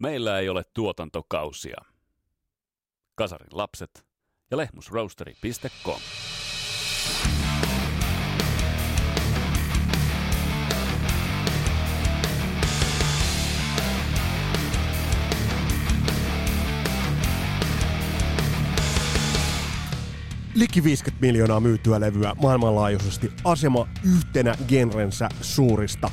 Meillä ei ole tuotantokausia. Kasarin lapset ja lehmusroasteri.com. Liki 50 miljoonaa myytyä levyä maailmanlaajuisesti asema yhtenä genrensä suurista.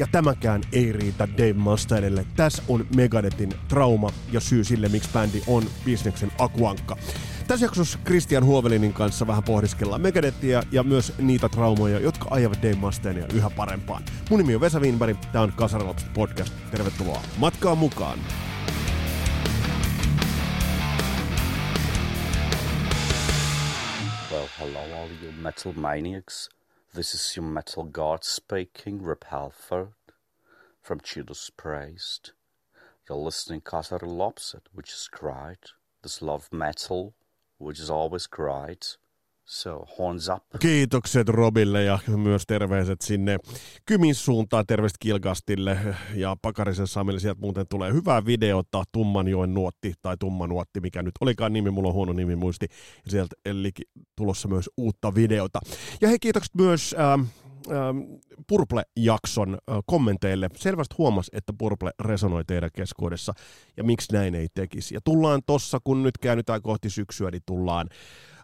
Ja tämäkään ei riitä Dave Mustaineille. Tässä on Megadethin trauma ja syy sille, miksi bändi on bisneksen akuankka. Tässä jaksossa Christian Huovelinin kanssa vähän pohdiskellaan Megadethia ja myös niitä traumoja, jotka ajavat Dave Mustaineia yhä parempaan. Mun nimi on Vesa Wienberg, tämä on Kasarilapset podcast. Tervetuloa matkaan mukaan! Well, hello, all you metal maniacs. This is your metal god speaking, Rip Halford, from Judas Priest. You're listening Kasari Lopset, which is great. This love metal, which is always great. So, horns up. Kiitokset Robille ja myös terveiset sinne Kymin suuntaan, terveiset Kilgastille ja Pakarisen Samille. Sieltä muuten tulee hyvää videota, Tummanjoen nuotti tai Tummanuotti, mikä nyt olikaan nimi, mulla on huono nimi muisti. Sieltä eli tulossa myös uutta videota. Ja hei, kiitokset myös ähm, ähm, Purple-jakson äh, kommenteille. Selvästi huomas, että Purple resonoi teidän keskuudessa ja miksi näin ei tekisi. Ja tullaan tossa, kun nyt käännytään kohti syksyä, niin tullaan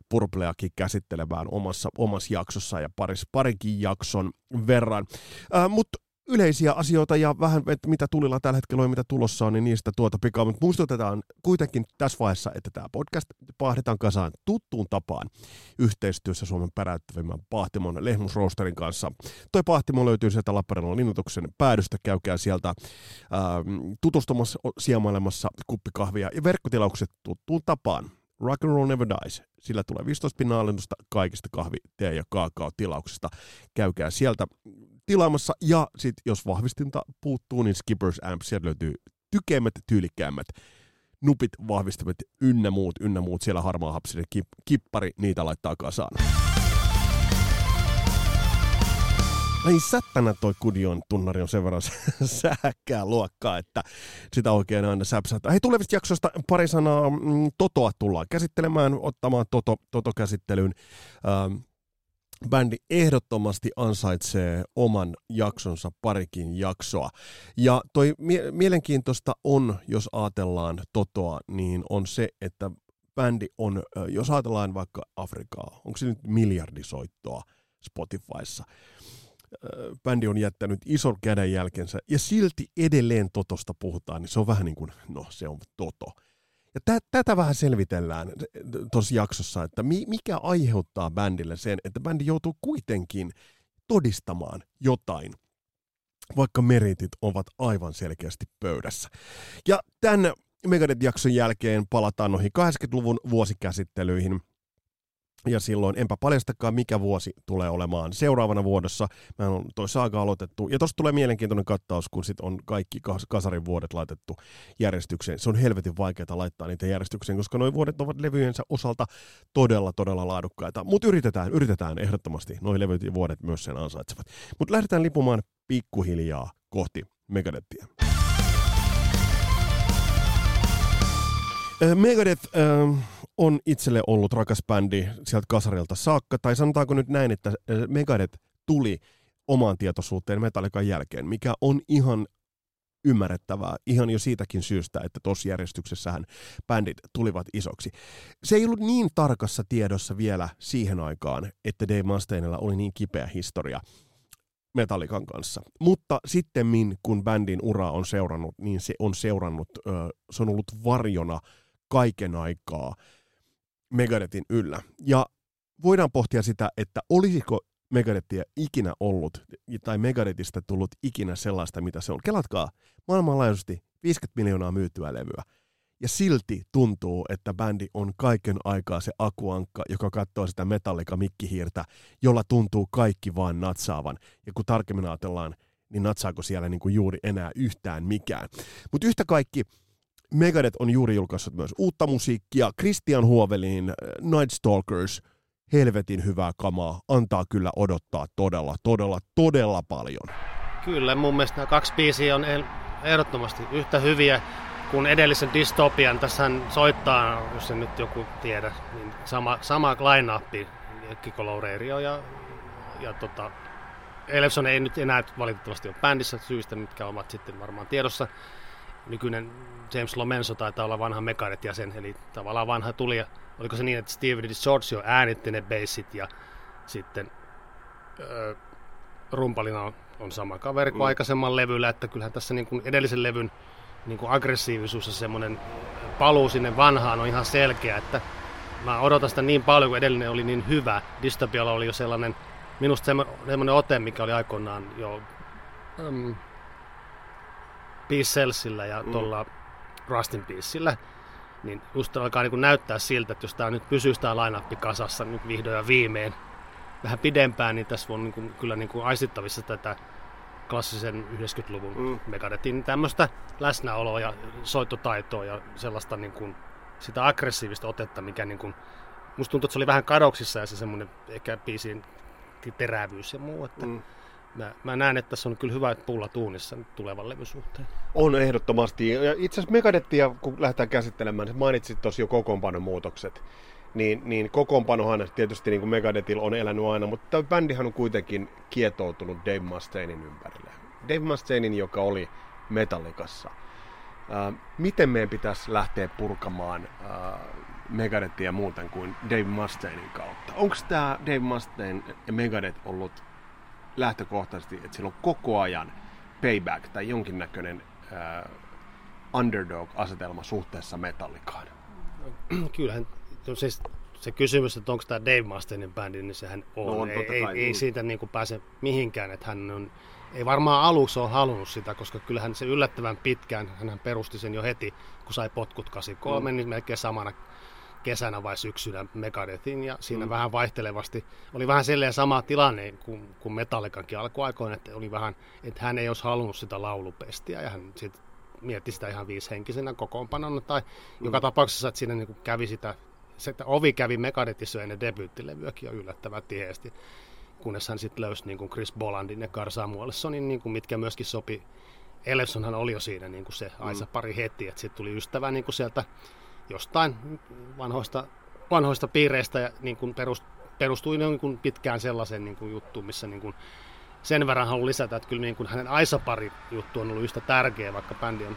Purpleakin käsittelemään omassa, omassa jaksossa ja paris, parinkin jakson verran. Äh, Mutta yleisiä asioita ja vähän, että mitä tulilla tällä hetkellä on mitä tulossa on, niin niistä tuota pikaa. Mutta muistutetaan kuitenkin tässä vaiheessa, että tämä podcast pahdetaan kasaan tuttuun tapaan yhteistyössä Suomen päräyttävimmän Pahtimon Lehmusroosterin kanssa. Toi Pahtimo löytyy sieltä Lappeenrannan linnoituksen päädystä. Käykää sieltä ähm, tutustumassa, siemailemassa kuppikahvia ja verkkotilaukset tuttuun tapaan. Rock and Roll Never Dies. Sillä tulee 15 pinnan alennusta kaikista kahvi, tee ja kaakao-tilauksista. Käykää sieltä tilaamassa. Ja sitten jos vahvistinta puuttuu, niin Skippers Amp, sieltä löytyy tykeimmät, tyylikkäämmät nupit, vahvistimet, ynnä muut, ynnä muut. Siellä harmaa hapsinen kip, kippari, niitä laittaa kasaan. Ai sättänä toi Kudion tunnari on sen verran sähkää luokkaa, että sitä oikein aina säpsätään. Hei, tulevista jaksoista pari sanaa mm, Totoa tullaan käsittelemään, ottamaan Toto, Toto-käsittelyyn. Ähm, bändi ehdottomasti ansaitsee oman jaksonsa parikin jaksoa. Ja toi mie- mielenkiintoista on, jos ajatellaan Totoa, niin on se, että bändi on, jos ajatellaan vaikka Afrikaa, onko se nyt miljardisoittoa Spotifyssa, bändi on jättänyt ison käden jälkensä, ja silti edelleen Totosta puhutaan, niin se on vähän niin kuin, no se on Toto. Ja tä, tätä vähän selvitellään tuossa jaksossa, että mi, mikä aiheuttaa bändille sen, että bändi joutuu kuitenkin todistamaan jotain, vaikka meritit ovat aivan selkeästi pöydässä. Ja tämän Megadeth-jakson jälkeen palataan noihin 80-luvun vuosikäsittelyihin – ja silloin enpä paljastakaan, mikä vuosi tulee olemaan seuraavana vuodessa. Mä on toi saaga aloitettu. Ja tosta tulee mielenkiintoinen kattaus, kun sit on kaikki kasarin vuodet laitettu järjestykseen. Se on helvetin vaikeaa laittaa niitä järjestykseen, koska nuo vuodet ovat levyjensä osalta todella, todella laadukkaita. Mutta yritetään, yritetään ehdottomasti. Noin levyt ja vuodet myös sen ansaitsevat. Mutta lähdetään lipumaan pikkuhiljaa kohti Megadethia. Megadeth äh, on itselle ollut rakas bändi sieltä kasarilta saakka, tai sanotaanko nyt näin, että Megadeth tuli omaan tietoisuuteen Metallican jälkeen, mikä on ihan ymmärrettävää, ihan jo siitäkin syystä, että tuossa järjestyksessähän bändit tulivat isoksi. Se ei ollut niin tarkassa tiedossa vielä siihen aikaan, että Dave Mustaineilla oli niin kipeä historia Metallikan kanssa. Mutta sitten kun bändin ura on seurannut, niin se on seurannut, se on ollut varjona kaiken aikaa Megadethin yllä. Ja voidaan pohtia sitä, että olisiko Megadethia ikinä ollut, tai Megadethista tullut ikinä sellaista, mitä se on. Kelatkaa, maailmanlaajuisesti 50 miljoonaa myytyä levyä. Ja silti tuntuu, että bändi on kaiken aikaa se akuankka, joka katsoo sitä metallika mikkihiirtä, jolla tuntuu kaikki vaan natsaavan. Ja kun tarkemmin ajatellaan, niin natsaako siellä niin kuin juuri enää yhtään mikään. Mutta yhtä kaikki, Megadeth on juuri julkaissut myös uutta musiikkia. Christian Huovelin äh, Night Stalkers, helvetin hyvää kamaa, antaa kyllä odottaa todella, todella, todella paljon. Kyllä, mun mielestä nämä kaksi biisiä on ehdottomasti yhtä hyviä kun edellisen dystopian, tässä soittaa, jos se nyt joku tiedä, niin sama, sama line-up, Kiko Loureirio ja, ja tota, Elefson ei nyt enää valitettavasti ole bändissä syistä, mitkä ovat sitten varmaan tiedossa. Nykyinen James Lomenso taitaa olla vanha Megadeth-jäsen, eli tavallaan vanha tulija. Oliko se niin, että Steve DiGiorgio äänitti ne bassit ja sitten öö, rumpalina on, on sama kaveri kuin mm. aikaisemman levyllä, että kyllähän tässä niin kuin edellisen levyn niin kuin aggressiivisuus ja semmoinen paluu sinne vanhaan on ihan selkeä, että mä odotan sitä niin paljon, kun edellinen oli niin hyvä. Dystopialla oli jo sellainen, minusta semmoinen ote, mikä oli aikoinaan jo um, Peace Cellsillä ja mm. tuolla Rustin Peacellä, niin just alkaa niin näyttää siltä, että jos tämä nyt pysyy tämä line kasassa nyt vihdoin ja viimein vähän pidempään, niin tässä on niin kuin, kyllä niin kuin aistittavissa tätä klassisen 90-luvun mm. Megadethin tämmöistä läsnäoloa ja soittotaitoa ja sellaista niin kuin, sitä aggressiivista otetta, mikä niin kuin, musta tuntuu, että se oli vähän kadoksissa ja se semmoinen ehkä biisin terävyys ja muu. Että mm. Mä, mä, näen, että tässä on kyllä hyvä pulla tuunissa tulevan levyn suhteen. On ehdottomasti. Ja itse asiassa Megadettia, kun lähdetään käsittelemään, mainitsit tuossa jo kokoonpanon muutokset. Niin, niin kokoonpanohan tietysti niin kuin Megadethilla on elänyt aina, mutta tämä bändihän on kuitenkin kietoutunut Dave Mustainin ympärille. Dave Mustainin, joka oli Metallicassa. Äh, miten meidän pitäisi lähteä purkamaan äh, Megadethia muuten kuin Dave Mustainin kautta? Onko tämä Dave Mustaine ja Megadeth ollut lähtökohtaisesti, että sillä on koko ajan payback tai jonkinnäköinen äh, underdog-asetelma suhteessa Metallicaan? Kyllähän siis se kysymys, että onko tämä Dave Mustainin bändi, niin sehän on. No on ei, ei, ei siitä niin kuin pääse mihinkään, että hän on, ei varmaan aluksi ole halunnut sitä, koska kyllähän se yllättävän pitkään, hän perusti sen jo heti, kun sai potkut 83, mm. niin melkein samana kesänä vai syksynä Megadethin ja siinä mm. vähän vaihtelevasti. Oli vähän silleen sama tilanne kuin, kuin Metallicankin alkuaikoina, että oli vähän, että hän ei olisi halunnut sitä laulupestiä ja hän sitten mietti sitä ihan viishenkisenä kokoonpanona tai mm. joka tapauksessa, että siinä niin kävi sitä se, että ovi kävi Megadethissa ennen debyyttilevyäkin jo yllättävän tiheesti, kunnes hän sitten löysi niin kuin Chris Bolandin ja Gar Samuelsonin, niin kuin, mitkä myöskin sopi. Elefsonhan oli jo siinä niin kuin se Aisa mm. pari heti, että sitten tuli ystävä niin kuin sieltä jostain vanhoista, vanhoista piireistä ja niin kuin perust, perustui niin kuin pitkään sellaisen niin kuin juttuun, missä niin kuin sen verran haluan lisätä, että kyllä niin kuin hänen Aisa-pari juttu on ollut yhtä tärkeä, vaikka bändi on,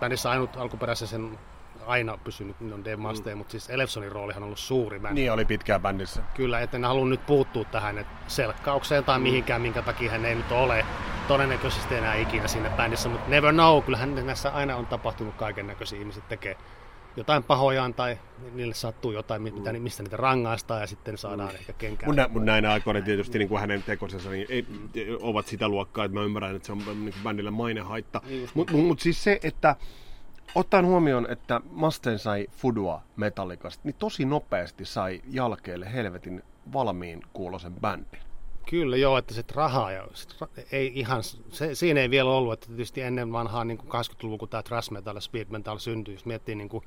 bändissä ainut alkuperäisen sen aina pysynyt, niin on Dave Mustaine, mm. mutta siis Elefsonin roolihan on ollut suuri bändi. Niin oli pitkään bändissä. Kyllä, että en halua nyt puuttua tähän että selkkaukseen tai mm. mihinkään, minkä takia hän ei nyt ole todennäköisesti enää ikinä siinä bändissä, mutta never know, kyllähän näissä aina on tapahtunut kaiken näköisiä ihmiset tekee jotain pahojaan tai niille sattuu jotain, mitä, mm. mistä niitä rangaistaan ja sitten saadaan mm. ehkä kenkään. Mun, nä, mun näinä aikoina tietysti niin kuin hänen tekosensa niin ei, ovat sitä luokkaa, että mä ymmärrän, että se on niin kuin bändille mainehaitta. Niin Mutta mut, mut siis se, että Ottaen huomioon, että Masten sai Fudua Metallicasta, niin tosi nopeasti sai jälkeelle helvetin valmiin kuulosen bändin. Kyllä joo, että se rahaa ja sit, ei ihan, se, siinä ei vielä ollut, että tietysti ennen vanhaa niin 80-luvun, kun tämä thrash metal ja speed metal syntyi, jos miettii niin kuin,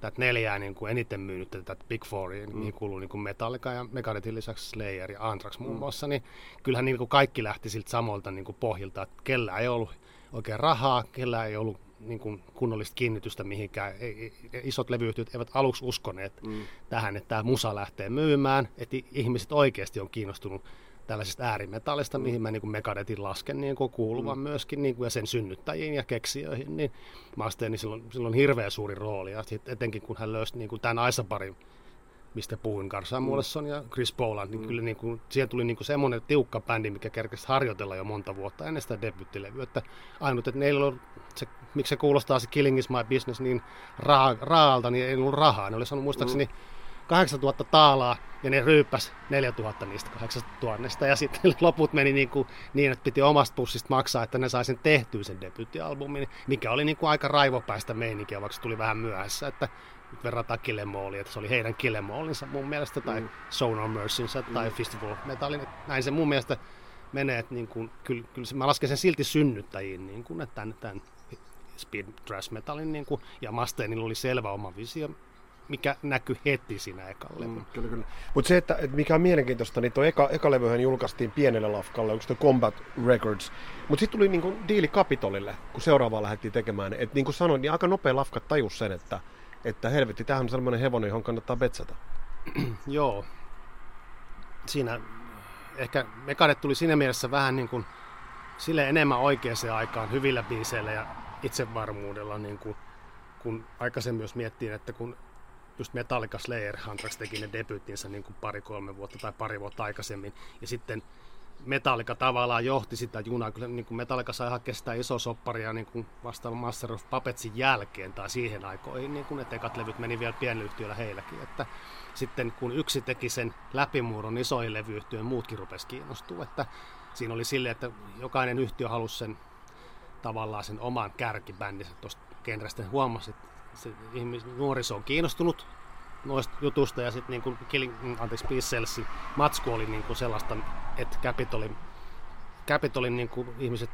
tätä neljää niin kuin eniten myynyt, tätä Big Fouria, niin mm. mihin kuuluu niin kuin Metallica ja Megadethin lisäksi Slayer ja Anthrax muun mm. muassa, niin kyllähän niin kuin kaikki lähti siltä samoilta niin kuin pohjilta, että kellä ei ollut oikein rahaa, kellä ei ollut niin kuin kunnollista kiinnitystä mihinkään. Ei, isot levyyhtiöt eivät aluksi uskoneet mm. tähän, että tämä musa lähtee myymään, että ihmiset oikeasti on kiinnostunut tällaisesta äärimetallista, mm. mihin mä niin kuin Megadetin lasken niin kuin kuuluvan mm. myöskin, niin kuin, ja sen synnyttäjiin ja keksijöihin, niin Mustaine, niin silloin, silloin on hirveän suuri rooli, ja sit etenkin kun hän löysi niin kuin tämän Aisaparin mistä puhuin, Gar Samuelson mm. ja Chris Boland, niin mm. kyllä niin kuin, siihen tuli niin kuin semmoinen tiukka bändi, mikä kerkesi harjoitella jo monta vuotta ennen sitä debyttilevyä. Että ainut, että neillä on, se, miksi se kuulostaa se Killing is my business niin raa, raalta, niin ei ollut rahaa. Ne oli saanut muistaakseni mm. 8000 taalaa ja ne ryyppäs 4000 niistä 8000 ja sitten loput meni niin, kuin, niin että piti omasta pussista maksaa, että ne sai sen tehtyä sen debyyttialbumin, mikä oli niin kuin aika raivopäistä meininkiä, vaikka se tuli vähän myöhässä, että nyt verrataan Killemolliin, että se oli heidän Killemollinsa mun mielestä, tai mm. Sonar Mercynsä, tai mm. Festival Metallin. Näin se mun mielestä menee, että niin kuin, kyllä, kyllä mä lasken sen silti synnyttäjiin, niin kuin, että tämän, tämän Speed Thrash Metalin, niin kuin, ja Mustainilla oli selvä oma visio mikä näkyy heti siinä ekalla mm, kyllä, kyllä. Mutta se, että, että mikä on mielenkiintoista, niin tuo eka, eka levyhän julkaistiin pienelle lafkalle, onko se Combat Records. Mutta sitten tuli niinku diili Capitolille, kun seuraavaa lähdettiin tekemään. Että niin kuin sanoin, niin aika nopea lafka tajus sen, että, että helvetti, tämähän on sellainen hevonen, johon kannattaa betsata. Joo. Siinä ehkä Mekanet tuli siinä mielessä vähän niin kuin sille enemmän oikeaan aikaan hyvillä biiseillä ja itsevarmuudella, niin kuin, kun aikaisemmin myös miettii, että kun just Metallica Slayer Anthrax teki ne debyyttinsä niin kuin pari-kolme vuotta tai pari vuotta aikaisemmin, ja sitten Metallica tavallaan johti sitä junaa. Kyllä niin kuin Metallica sai hakea sitä iso sopparia niin kuin vasta Master of Puppetsin jälkeen tai siihen aikoihin, niin kuin että ekat levyt meni vielä pienyhtiöllä heilläkin. Että sitten kun yksi teki sen läpimuuron isoihin levyyhtiöön, muutkin rupesi kiinnostua. Että siinä oli silleen, että jokainen yhtiö halusi sen tavallaan sen oman kärkibändinsä tuosta genrestä. Huomasi, että se ihmis, nuoriso on kiinnostunut noista jutusta ja sitten niin Killing, anteeksi, Peace Salesin matsku oli niin kuin sellaista, että Capitolin, Capitolin niin kuin ihmiset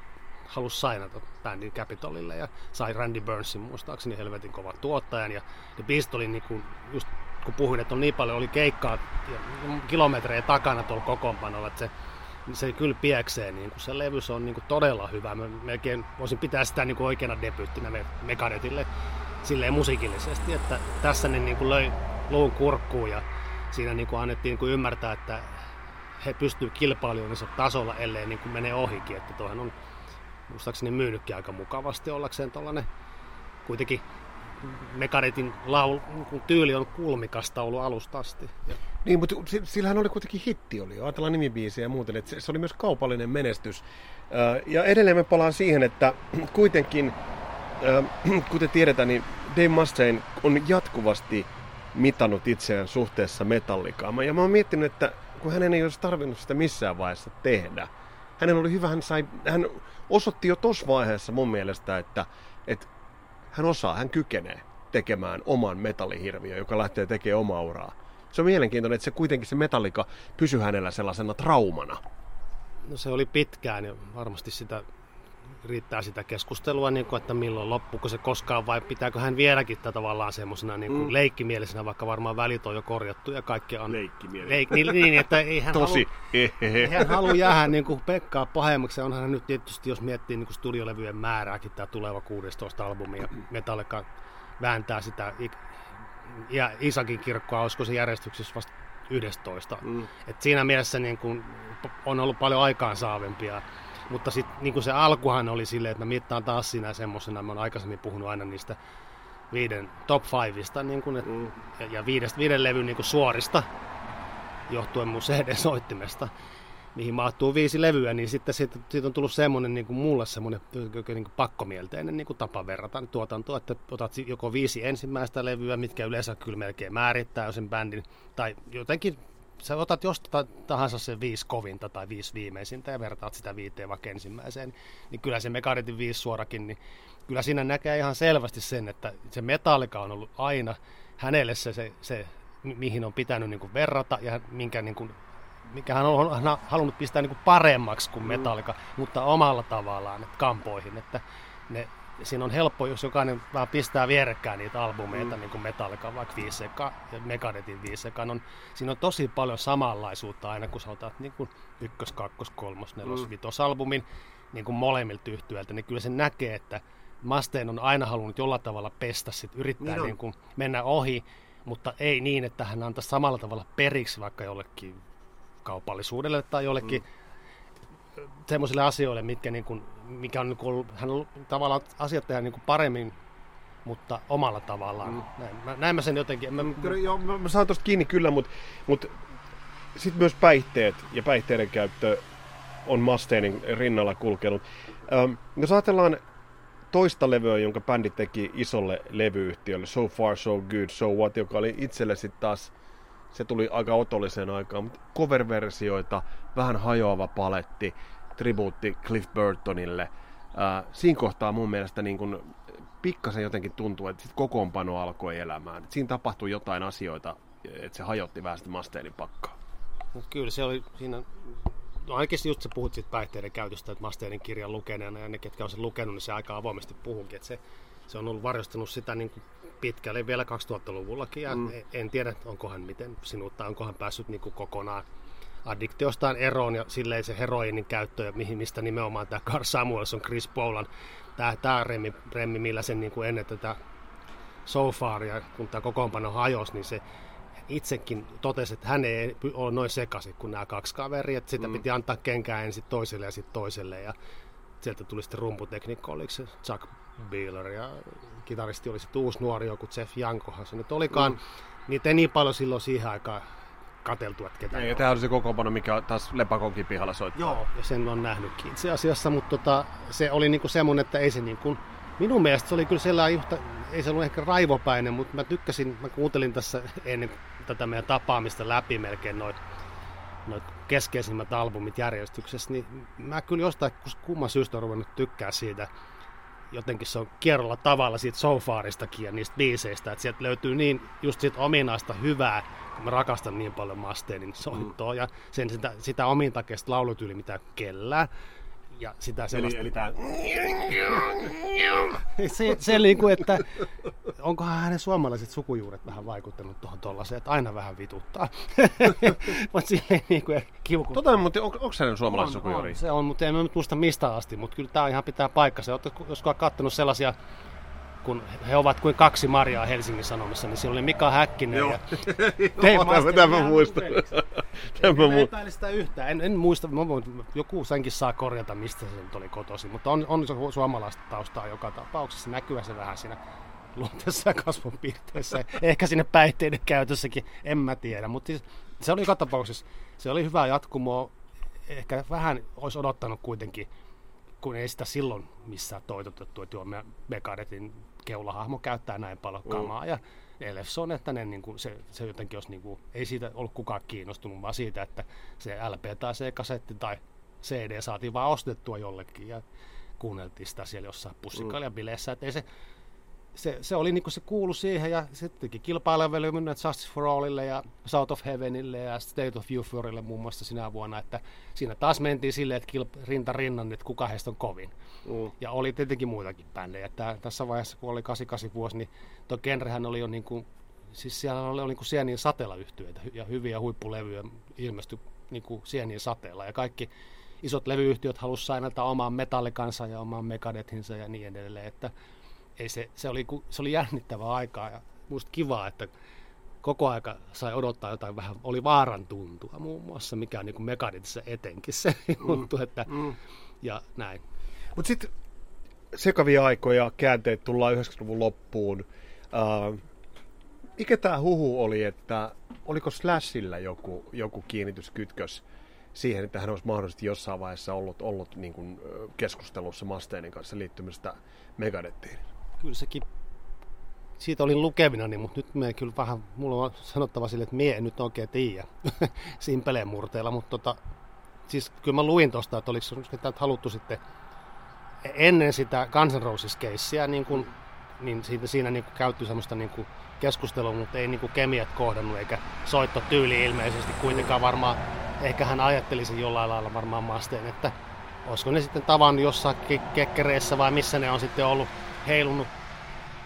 halusi sainata bändin Capitolille ja sai Randy Burnsin muistaakseni helvetin kovan tuottajan ja The Beast oli niin kuin, just kun puhuin, että on niin paljon oli keikkaa ja kilometrejä takana tuolla kokoonpanolla, että se, se kyllä pieksee, niin kuin se levy se on niin kuin todella hyvä. Mä melkein voisin pitää sitä niin kuin oikeana debyttinä Megadetille silleen musiikillisesti, että tässä ne niin kuin löi luun kurkkuun ja siinä niin kuin annettiin niin kuin ymmärtää, että he pystyvät kilpailuun tasolla, ellei niin kuin menee ohikin. Että tuohan on muistaakseni myynytkin aika mukavasti ollakseen tuollainen kuitenkin Mekaretin laul, niin tyyli on kulmikasta ollut alusta asti. Niin, mutta sillähän oli kuitenkin hitti, oli ajatellaan nimibiisiä ja muuten, että se oli myös kaupallinen menestys. Ja edelleen me palaan siihen, että kuitenkin, kuten tiedetään, niin Dave Mustaine on jatkuvasti mitannut itseään suhteessa metallikaan. Ja mä oon miettinyt, että kun hänen ei olisi tarvinnut sitä missään vaiheessa tehdä, hänen oli hyvä, hän, sai, hän osoitti jo tuossa vaiheessa mun mielestä, että, että hän osaa, hän kykenee tekemään oman metallihirviön, joka lähtee tekemään omaa uraa. Se on mielenkiintoinen, että se kuitenkin se metallika pysyi hänellä sellaisena traumana. No se oli pitkään ja varmasti sitä riittää sitä keskustelua, niin kuin, että milloin loppuuko se koskaan vai pitääkö hän vieläkin tätä tavallaan semmoisena niin mm. leikkimielisenä, vaikka varmaan välit on jo korjattu ja kaikki on... Leikkimielisenä. Leik, niin, niin, että ei hän Tosi. Halu, hän halua jäädä niin kuin Pekkaa pahemmaksi. Onhan hän nyt tietysti, jos miettii niin kuin studiolevyjen määrääkin, tämä tuleva 16 albumi ja Metallica vääntää sitä ja Isakin kirkkoa, olisiko se järjestyksessä vasta 11. Mm. Et siinä mielessä niin kuin, on ollut paljon aikaansaavempia mutta sitten niin se alkuhan oli silleen, että mä mittaan taas siinä semmoisena, mä oon aikaisemmin puhunut aina niistä viiden top fiveista niin kuin, et, mm. ja, ja viidestä, viiden levyn niin suorista, johtuen mun CD-soittimesta, mihin mahtuu viisi levyä, niin sitten siitä, siitä on tullut semmoinen niin kuin mulle semmoinen niin kuin pakkomielteinen niin kuin tapa verrata tuotantoa, että otat joko viisi ensimmäistä levyä, mitkä yleensä kyllä melkein määrittää sen bändin, tai jotenkin sä otat jostain tahansa se viisi kovinta tai viisi viimeisintä ja vertaat sitä viiteen vaikka ensimmäiseen, niin kyllä se Megadetin viisi suorakin, niin kyllä siinä näkee ihan selvästi sen, että se metallika on ollut aina hänelle se, se, se mihin on pitänyt niin kuin verrata ja minkä niin kuin, mikä hän on, hän on halunnut pistää niin kuin paremmaksi kuin metallika, mm. mutta omalla tavallaan että kampoihin, että ne siinä on helppo, jos jokainen vähän pistää vierekkäin niitä albumeita, mm. niin kuin Metallica, vaikka Viiseka ja Megadetin Viiseka, on, siinä on tosi paljon samanlaisuutta aina, kun sä otat niin kuin ykkös, kakkos, kolmos, nelos, mm. vitosalbumin niin kuin molemmilta yhtyöiltä, niin kyllä se näkee, että Masteen on aina halunnut jollain tavalla pestä, sit yrittää niin niin kuin mennä ohi, mutta ei niin, että hän antaisi samalla tavalla periksi vaikka jollekin kaupallisuudelle tai jollekin mm semmoisille asioille, mitkä niin kuin, mikä on, niin kuin hän on tavallaan asiat tehdä niin kuin paremmin, mutta omalla tavallaan. Mm. Näin, mä, näin mä sen jotenkin. Mä, kyllä, joo, mä, mä saan tosta kiinni kyllä, mutta, mutta sitten myös päihteet ja päihteiden käyttö on Mustangin rinnalla kulkenut. Ähm, jos ajatellaan toista levyä, jonka bändi teki isolle levyyhtiölle, So Far So Good, So What, joka oli itselle sitten taas, se tuli aika otolliseen aikaan, mutta cover-versioita, vähän hajoava paletti, tribuutti Cliff Burtonille. Äh, siinä kohtaa mun mielestä niin kun pikkasen jotenkin tuntuu, että sit kokoonpano alkoi elämään. Et siinä tapahtui jotain asioita, että se hajotti vähän sitä Masteinin pakkaa. No, kyllä se oli siinä No oikeasti just sä puhut siitä päihteiden käytöstä, että Masteinin kirjan lukeneena ja ne, ketkä on sen lukenut, niin se aika avoimesti puhunkin. Että se se on ollut varjostanut sitä niin kuin pitkälle vielä 2000-luvullakin ja mm. en tiedä, onkohan miten sinut tai onkohan päässyt niin kuin kokonaan addiktiostaan eroon ja silleen se heroinin käyttö, ja mihin, mistä nimenomaan tämä Carl Samuelson, Chris Paulan, tämä, tämä remmi, remmi, millä sen niin kuin ennen tätä so far, ja kun tämä kokoonpano hajosi, niin se itsekin totesi, että hän ei ole noin sekaisin kuin nämä kaksi kaveria, että sitä mm. piti antaa kenkään ensin toiselle ja sitten toiselle, ja sieltä tuli sitten rumputeknikko, oliko se Chuck Beeler, ja kitaristi oli sitten uusi nuori joku Jeff Jankohan se nyt olikaan, mm. niitä ei niin paljon silloin siihen aikaan kateltu, että ketä Ja tämä oli se kokoonpano, mikä taas Lepakonkin pihalla soittaa. Joo, ja sen on nähnytkin itse asiassa, mutta tota, se oli niinku semmoinen, että ei se niinku, minun mielestä se oli kyllä sellainen yhtä, ei se ollut ehkä raivopäinen, mutta mä tykkäsin, mä kuuntelin tässä ennen tätä meidän tapaamista läpi melkein noin noit keskeisimmät albumit järjestyksessä, niin mä kyllä jostain kumman syystä on ruvennut tykkää siitä, jotenkin se on kierrolla tavalla siitä sofaaristakin ja niistä biiseistä, että sieltä löytyy niin just siitä ominaista hyvää, kun mä rakastan niin paljon Masteenin soittoa mm. ja sen sitä, sitä omintakeista laulutyyli, mitä kellää. Ja sitä sellaista... Eli, eli tämä... se, se niin kuin, että onkohan hänen suomalaiset sukujuuret vähän vaikuttanut tuohon tuollaiseen, että aina vähän vituttaa. mutta silleen niin kuin kiuku. Tota, mutta on, onko hänen suomalaiset sukujuuri? se on, mutta en nyt muista mistä asti, mutta kyllä tämä ihan pitää paikkansa. Oletko joskus katsonut sellaisia kun he ovat kuin kaksi Marjaa Helsingin Sanomissa, niin siellä oli Mika Häkkinen Joo. ja Master. Tämä muistan. Tämä en epäile sitä yhtään. En, en muista, joku senkin saa korjata, mistä se nyt oli kotosi, mutta on, on suomalaista taustaa joka tapauksessa. Näkyy se vähän siinä luonteessa ja kasvonpiirteessä. Ehkä sinne päihteiden käytössäkin, en mä tiedä. Mutta siis, se oli joka tapauksessa, se oli hyvä jatkumo. Ehkä vähän olisi odottanut kuitenkin, kun ei sitä silloin missään toitotettu, että joo, Megadetin keulahahmo käyttää näin paljon mm. kamaa. Mm. Ja Elefson, että ne, niin kuin, se, se jotenkin olisi, niin kuin, ei siitä ollut kukaan kiinnostunut, vaan siitä, että se LP tai se kasetti tai CD saatiin vaan ostettua jollekin ja kuunneltiin sitä siellä jossain pussikaliabileissä. Mm. Että ei se, se, se oli niinku se kuulu siihen ja sittenkin kilpailevely Justice for Allille ja South of Heavenille ja State of Euphorille muun muassa sinä vuonna, että siinä taas mentiin silleen, että kilp, rinta rinnan, että kuka heistä on kovin. Mm. Ja oli tietenkin muitakin bändejä. Tää, tässä vaiheessa, kun oli 88 vuosi, niin tuo genrehän oli jo niin kuin, siis siellä oli, oli niin kuin sienien sateella yhtyeitä ja hyviä huippulevyjä ilmestyi niin kuin sienien sateella ja kaikki isot levyyhtiöt halusivat sainata omaan metallikansa ja omaan Megadethinsä ja niin edelleen, että ei se, se, oli, se oli jännittävää aikaa ja musta kivaa, että koko aika sai odottaa jotain vähän, oli vaaran tuntua muun muassa, mikä on niin kuin Megadetissa etenkin se mm. että, mm. ja näin. Mutta sitten sekavia aikoja, käänteet tullaan 90-luvun loppuun. Uh, mikä tämä huhu oli, että oliko Slashilla joku, joku kiinnityskytkös siihen, että hän olisi mahdollisesti jossain vaiheessa ollut, ollut niin kuin keskustelussa Masteinin kanssa liittymistä Megadettiin? Kyllä sekin siitä olin lukevina, niin, mutta nyt me kyllä vähän, mulla on sanottava sille, että mie en nyt oikein tiedä simpeleen murteella, mutta tota, siis kyllä mä luin tuosta, että oliko sitä haluttu sitten ennen sitä Guns N' Roses-keissiä, niin, kuin, niin siinä, siinä niin kuin käytti semmoista niin kuin keskustelua, mutta ei niin kuin kemiat kohdannut eikä soitto tyyli ilmeisesti kuitenkaan varmaan, ehkä hän ajatteli sen jollain lailla varmaan masteen, että olisiko ne sitten tavannut jossain kekkereissä vai missä ne on sitten ollut heilunut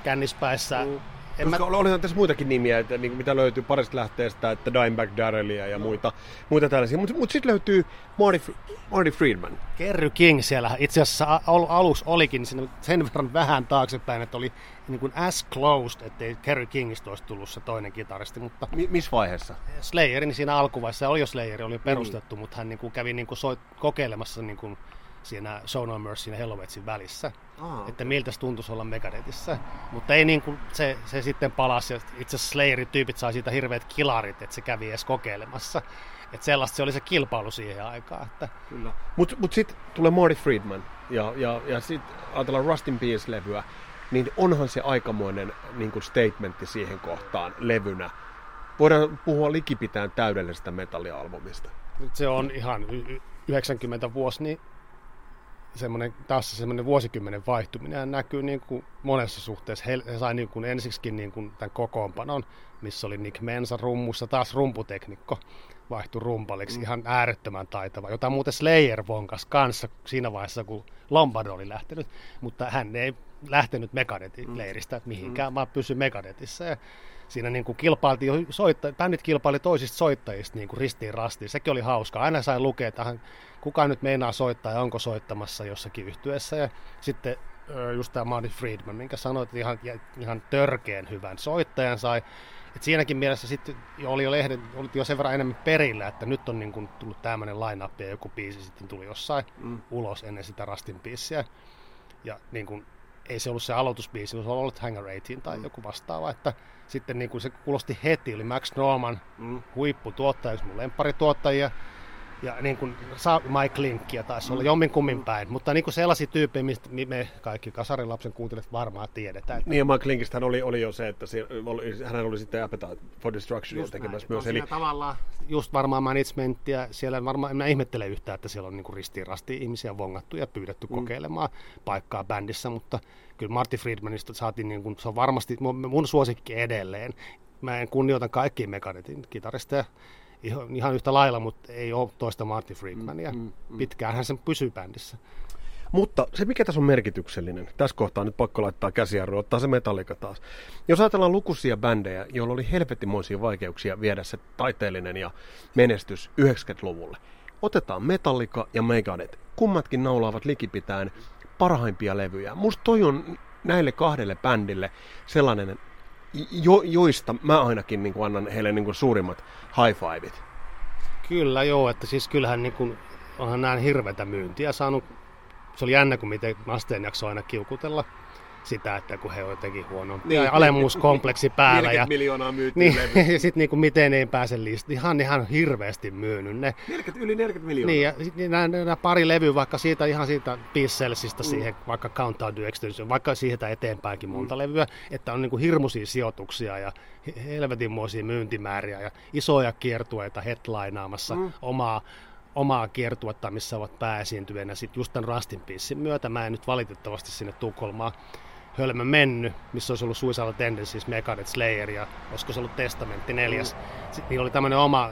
kännispäissä mm. En Koska mä... olihan tässä muitakin nimiä, että, niin, mitä löytyy parista lähteestä, että Dimebag Darrellia ja muita, muita tällaisia. Mutta mut sitten löytyy Marty, Marty Friedman. Kerry King siellä itse asiassa al- alus olikin sen verran vähän taaksepäin, että oli niin kuin as closed, ettei Kerry Kingistä olisi tullut se toinen kitaristi. Mutta Mi- missä vaiheessa? Slayerin siinä alkuvaiheessa oli jo Slayer, oli perustettu, mm. mutta hän niin kuin kävi niin kuin soit, kokeilemassa niin kuin siinä Show No Mercy ja Helvetsin välissä. Ah, että miltä se tuntuisi olla Megadethissa. Mutta ei niin kuin se, se sitten palasi. Itse asiassa Slayer-tyypit sai siitä hirveät kilarit, että se kävi edes kokeilemassa. Että sellaista se oli se kilpailu siihen aikaan. Että... Kyllä. Mutta mut sitten tulee Marty Friedman ja, ja, ja sitten ajatellaan Rustin Peace-levyä, niin onhan se aikamoinen niin kuin statementti siihen kohtaan levynä. Voidaan puhua likipitään täydellisestä metallialbumista. Se on ihan 90 vuosi, niin semmoinen, taas semmoinen vuosikymmenen vaihtuminen näkyy niin kuin monessa suhteessa. He, he sai niin kuin ensiksikin niin kuin tämän kokoonpanon, missä oli Nick Mensa rummussa, taas rumputeknikko vaihtui rumpaliksi, mm. ihan äärettömän taitava, jota muuten Slayer vonkas kanssa siinä vaiheessa, kun Lombardo oli lähtenyt, mutta hän ei lähtenyt Megadetin leiristä, että mihinkään, mm. vaan pysy Megadetissa. Ja siinä niin kuin kilpailtiin, soitta, bändit kilpaili toisista soittajista niin kuin ristiin rastiin. Sekin oli hauskaa. Aina sai lukea, että kuka nyt meinaa soittaa ja onko soittamassa jossakin yhtyessä. Ja sitten just tämä Marty Friedman, minkä sanoit, että ihan, ihan törkeen hyvän soittajan sai. Et siinäkin mielessä sitten oli jo lehden, oli jo sen verran enemmän perillä, että nyt on niin kuin tullut tämmöinen line ja joku biisi sitten tuli jossain mm. ulos ennen sitä Rastin biisiä. Ja niin kuin, ei se ollut se aloitusbiisi, se olisi ollut Hangar 18 tai mm. joku vastaava, että sitten niin kuin se kuulosti heti, oli Max Norman, mm. huipputuottaja, yksi mun lemparituottajia, ja niin kuin Mike Linkkiä taisi olla jommin kummin päin, mutta niin kuin sellaisia tyyppejä, mistä me kaikki kasarilapsen kuuntelijat varmaan tiedetään. Että... Niin ja Mike Linkistä oli, oli jo se, että oli, hän oli sitten Appetite for Destruction tekemässä myös. Eli... tavallaan just varmaan managementtia, siellä varmaan, en ihmettele yhtään, että siellä on niin ristiin rastiin ihmisiä vongattu ja pyydetty mm. kokeilemaan paikkaa bändissä, mutta kyllä Marty Friedmanista saatiin, niin kuin, se on varmasti mun suosikki edelleen. Mä en kunnioita kaikkia Meganetin kitaristeja, ihan, ihan yhtä lailla, mutta ei ole toista Marty Friedmania. Mm, mm, mm. Pitkäänhän sen pysyy bändissä. Mutta se, mikä tässä on merkityksellinen, tässä kohtaa nyt pakko laittaa käsijarru, ottaa se Metallica taas. Jos ajatellaan lukuisia bändejä, joilla oli helvetimoisia vaikeuksia viedä se taiteellinen ja menestys 90-luvulle. Otetaan Metallica ja Megadeth. Kummatkin naulaavat likipitäen parhaimpia levyjä. Musta toi on näille kahdelle bändille sellainen jo, joista mä ainakin niin kuin annan heille niin kuin suurimmat high fiveit. Kyllä joo, että siis kyllähän niin kuin, onhan näin hirveätä myyntiä saanut. Se oli jännä, kun miten Asteen jakso aina kiukutella sitä, että kun he on jotenkin huono niin, alemmuuskompleksi päällä. Ja, miljoonaa myytiin niin, ja sitten niin miten ei pääse listaan. Ihan, ihan hirveästi myynyt ne. 40, yli 40 miljoonaa. Niin, ja sitten nämä, nämä pari levyä, vaikka siitä ihan siitä Pisselsistä mm. siihen, vaikka Countdown to Extinction, vaikka siitä eteenpäinkin monta mm. levyä, että on niin kuin hirmuisia sijoituksia ja helvetinmoisia myyntimääriä ja isoja kiertueita headlineaamassa mm. omaa omaa kiertuetta, missä ovat pääesiintyjänä. Sitten just tämän Rastin myötä mä en nyt valitettavasti sinne Tukholmaan hölmö mennyt, missä olisi ollut Suicidal Tendencies, Megadeth Slayer ja olisiko se ollut Testamentti neljäs. Sitten niillä oli tämmöinen oma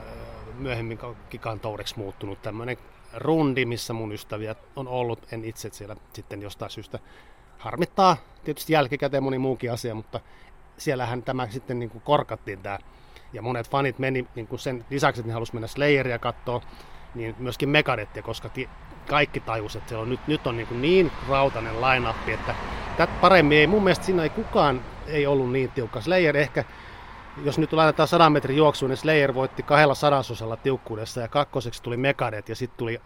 myöhemmin kikantoudeksi muuttunut tämmöinen rundi, missä mun ystäviä on ollut. En itse siellä sitten jostain syystä harmittaa. Tietysti jälkikäteen moni muukin asia, mutta siellähän tämä sitten niin kuin korkattiin tämä. Ja monet fanit meni niin kuin sen lisäksi, että ne halusivat mennä Slayeria katsoa, niin myöskin Megadettia, koska kaikki tajus, että siellä on nyt, nyt on niin, kuin niin rautainen line että tätä paremmin ei, mun mielestä siinä ei kukaan ei ollut niin tiukka. Slayer ehkä, jos nyt laitetaan 100 metrin juoksuun, niin Slayer voitti kahdella sadasosalla tiukkuudessa ja kakkoseksi tuli Megadeth ja sitten tuli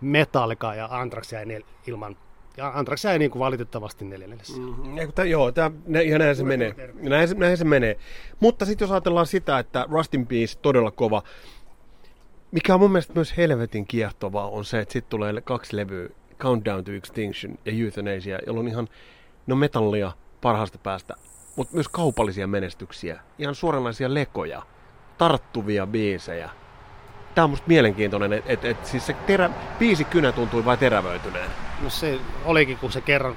Metallica ja Anthrax jäi nel, ilman ja Anthrax jäi niin kuin valitettavasti neljännelle. Mm-hmm. joo, tää, ne, ihan näin se menee. Näin, näin se menee. Mutta sitten jos ajatellaan sitä, että Rustin Peace todella kova, mikä on mun mielestä myös helvetin kiehtovaa on se, että sitten tulee kaksi levyä, Countdown to Extinction ja Euthanasia, jolloin on ihan no metallia parhaasta päästä, mutta myös kaupallisia menestyksiä, ihan suoranaisia lekoja, tarttuvia biisejä. Tämä on musta mielenkiintoinen, että et, et, siis se terä, biisi kynä tuntui vain terävöityneen. No se olikin, kun se kerran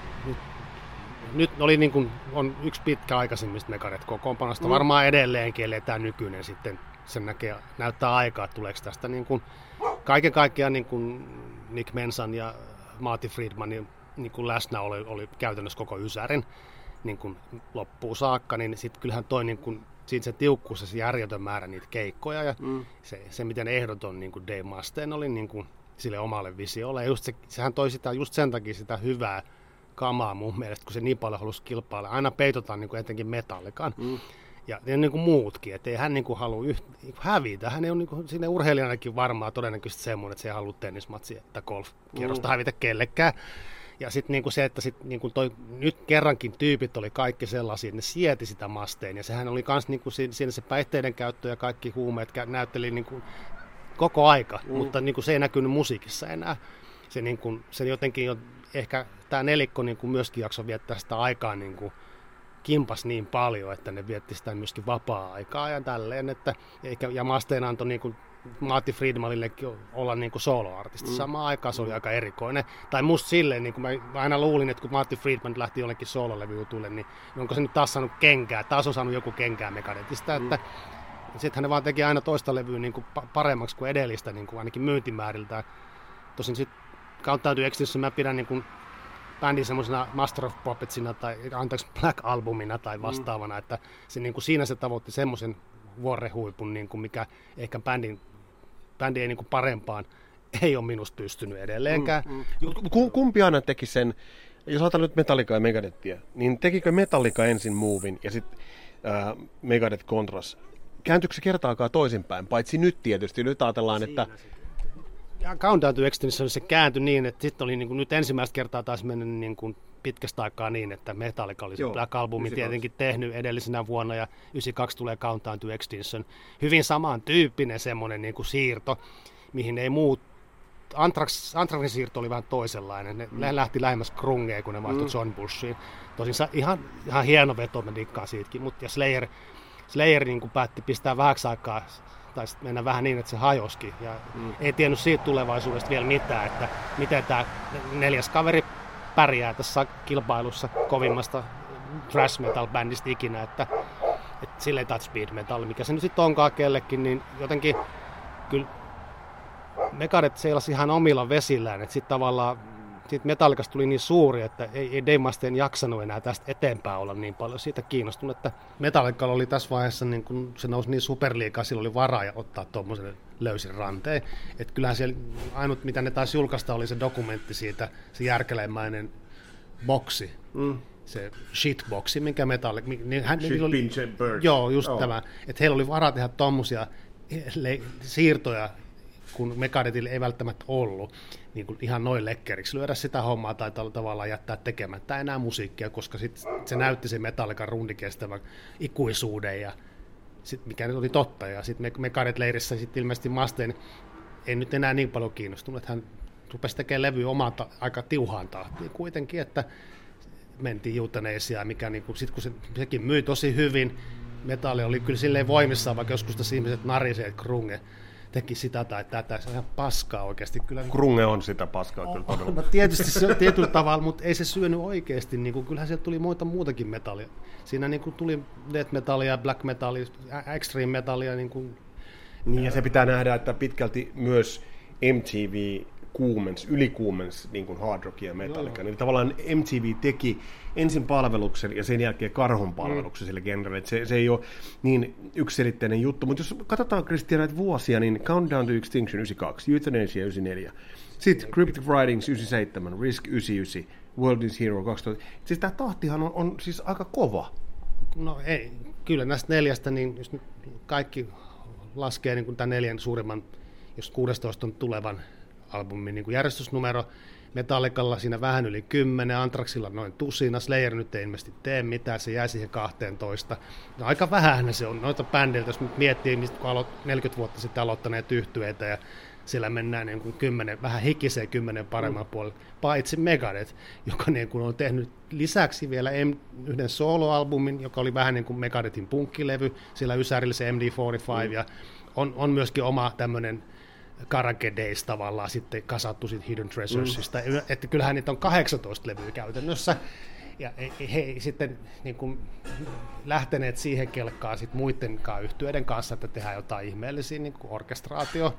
nyt oli niin kuin, on yksi pitkä aikaisemmista mekaret kokoonpanosta. Mm. Varmaan edelleenkin, ellei tämä nykyinen sitten sen näkee, näyttää aikaa, että tuleeko tästä niin kuin, kaiken kaikkiaan niin kuin Nick Mensan ja Marty Friedmanin niin kuin läsnä oli, oli käytännössä koko Ysärin niin kuin loppuun saakka, niin sitten kyllähän toi niin kuin, siinä se tiukkuus ja se järjetön määrä niitä keikkoja ja mm. se, se, miten ehdoton niin kuin Dave Mustaine oli niin kuin, sille omalle visiolle. Ja just se, sehän toi sitä, just sen takia sitä hyvää kamaa mun mielestä, kun se niin paljon halusi kilpailla. Aina peitotaan niin kuin etenkin metallikaan. Mm. Ja, ja niin kuin muutkin, että ei hän niin kuin halua yht, niin kuin hävitä. Hän on niin kuin, sinne urheilijanakin varmaan todennäköisesti semmoinen, että se ei halua tennismatsia tai golfkierrosta mm. hävitä kellekään. Ja sitten niinku se, että sit niinku toi, nyt kerrankin tyypit oli kaikki sellaisia, että ne sieti sitä masteen. Ja sehän oli myös niinku siinä se päihteiden käyttö ja kaikki huumeet näytteli niinku koko aika, mm. mutta niinku se ei näkynyt musiikissa enää. Se, niinku, se jotenkin jo, ehkä tämä nelikko niinku myöskin jakso viettää sitä aikaa niinku, kimpas niin paljon, että ne vietti sitä myöskin vapaa-aikaa ja tälleen. Että, eikä, ja Masteen antoi niin kuin Matti Friedmanillekin olla niin kuin soloartisti. Mm. Samaan aikaan se oli aika erikoinen. Tai musta silleen, niin kuin mä aina luulin, että kun Matti Friedman lähti jollekin sololevyjutulle, niin onko se nyt taas saanut kenkää, taas on saanut joku kenkää Megadetista, mm. että sitten ne vaan teki aina toista levyä niin kuin paremmaksi kuin edellistä, niin kuin ainakin myyntimääriltä. Tosin sitten to Extinction mä pidän niin kuin bändin semmoisena Master of Puppetsina tai anteeksi Black Albumina tai mm. vastaavana, mm. että se, niin kuin siinä se tavoitti semmoisen vuorehuipun, niin kuin mikä ehkä bändin, bändi ei niin kuin parempaan ei ole minusta pystynyt edelleenkään. Mm, mm. Kumpi aina teki sen, jos ajatellaan nyt Metallica ja Megadethia, niin tekikö Metallica ensin movin ja sitten äh, Megadeth Contras? Kääntyykö se kertaakaan toisinpäin? Paitsi nyt tietysti. Nyt ajatellaan, Siinä että... Ja Countdown to Extinction se kääntyi niin, että sitten oli niin kuin, nyt ensimmäistä kertaa taas mennyt niin kuin pitkästä aikaa niin, että Metallica oli Joo, Black Albumin tietenkin tehnyt edellisenä vuonna ja 92 tulee Countdown to Extinction. Hyvin samantyyppinen semmoinen niin kuin siirto, mihin ei muut Antrax, Antraxin siirto oli vähän toisenlainen. Ne mm. lähti lähemmäs Krungea, kun ne vaihtui mm. John Bushiin. Tosin ihan, ihan hieno veto, mä dikkaan siitäkin. Mutta ja Slayer, Slayer niin kuin päätti pistää vähäksi aikaa, tai mennä vähän niin, että se hajoski. Ja mm. ei tiennyt siitä tulevaisuudesta vielä mitään, että miten tämä neljäs kaveri pärjää tässä kilpailussa kovimmasta thrash metal bändistä ikinä, että, että sille touch speed metal, mikä se nyt sitten onkaan kellekin, niin jotenkin kyllä Megadeth seilasi ihan omilla vesillään, että sitten tavallaan siitä Metallicasta tuli niin suuri, että ei, ei Dave Mustaine jaksanut enää tästä eteenpäin olla niin paljon siitä kiinnostunut, että Metallica oli tässä vaiheessa, niin kun se nousi niin superliikaa, sillä oli varaa ja ottaa tuommoisen löysin ranteen. Että kyllähän siellä ainut, mitä ne taisi julkaista, oli se dokumentti siitä, se järkelemäinen boksi. Mm se shitboxi, minkä metalli... Niin hän, Shit, oli. Joo, just oh. tämä. Että heillä oli varaa tehdä tuommoisia siirtoja kun Megadethille ei välttämättä ollut niin kuin ihan noin lekkeriksi lyödä sitä hommaa tai tavallaan jättää tekemättä enää musiikkia, koska sit se näytti se Metallican rundikestävän ikuisuuden ja sit, mikä nyt oli totta. Ja sitten Megadeth-leirissä sitten ilmeisesti Mustaine ei nyt enää niin paljon kiinnostunut, että hän rupesi tekemään levy omaan ta- aika tiuhaan tahtiin kuitenkin, että mentiin Eutanasiaan, mikä niin kuin, sit kun se, sekin myi tosi hyvin, metalli oli kyllä silleen voimissaan, vaikka joskus ihmiset narisee, että krunge teki sitä tai tätä. Se on ihan paskaa oikeasti. Kyllä, Krunge on sitä paskaa oh, kyllä todella. No, tietysti se on tietyllä tavalla, mutta ei se syönyt oikeasti. Niin kuin, kyllähän sieltä tuli muita muutakin metallia. Siinä niin kuin tuli death metallia, black metallia, extreme metallia. Niin, kuin, niin ja se pitää nähdä, että pitkälti myös MTV kuumens, ylikuumens niin kuin hard rockia ja metallica. Niin tavallaan MTV teki ensin palveluksen ja sen jälkeen karhun palveluksen mm. sille genrelle. Se, se ei ole niin yksiselitteinen juttu. Mutta jos katsotaan Kristian näitä vuosia, niin Countdown to Extinction 92, Euthanasia 94, sitten Cryptic Writings 97, Risk 99, World is Hero 2000. Siis tämä tahtihan on, on siis aika kova. No ei, kyllä näistä neljästä, niin jos nyt kaikki laskee niin kuin tämän neljän suurimman, jos 16 on tulevan albumin niin kuin järjestysnumero, Metallicalla siinä vähän yli 10, Antraxilla noin tusina, Slayer nyt ei ilmeisesti tee mitään, se jäi siihen 12. No, aika vähän se on noita bändeiltä, jos miettii, mistä kun aloit 40 vuotta sitten aloittaneet yhtyeitä ja siellä mennään niin kuin 10, vähän hikiseen kymmenen paremman mm. puolelle, paitsi Megadeth, joka niin kuin on tehnyt lisäksi vielä M, yhden soloalbumin, joka oli vähän niin kuin Megadethin punkkilevy, siellä Ysärillä se MD45, mm. ja on, on myöskin oma tämmöinen Karake Days tavallaan sitten kasattu sit Hidden Treasuresista, mm. että kyllähän niitä on 18 levyä käytännössä, ja he, he sitten niin kuin lähteneet siihen kelkkaan sit muiden yhtyeiden kanssa, että tehdään jotain ihmeellisiä niin kuin orkestraatio,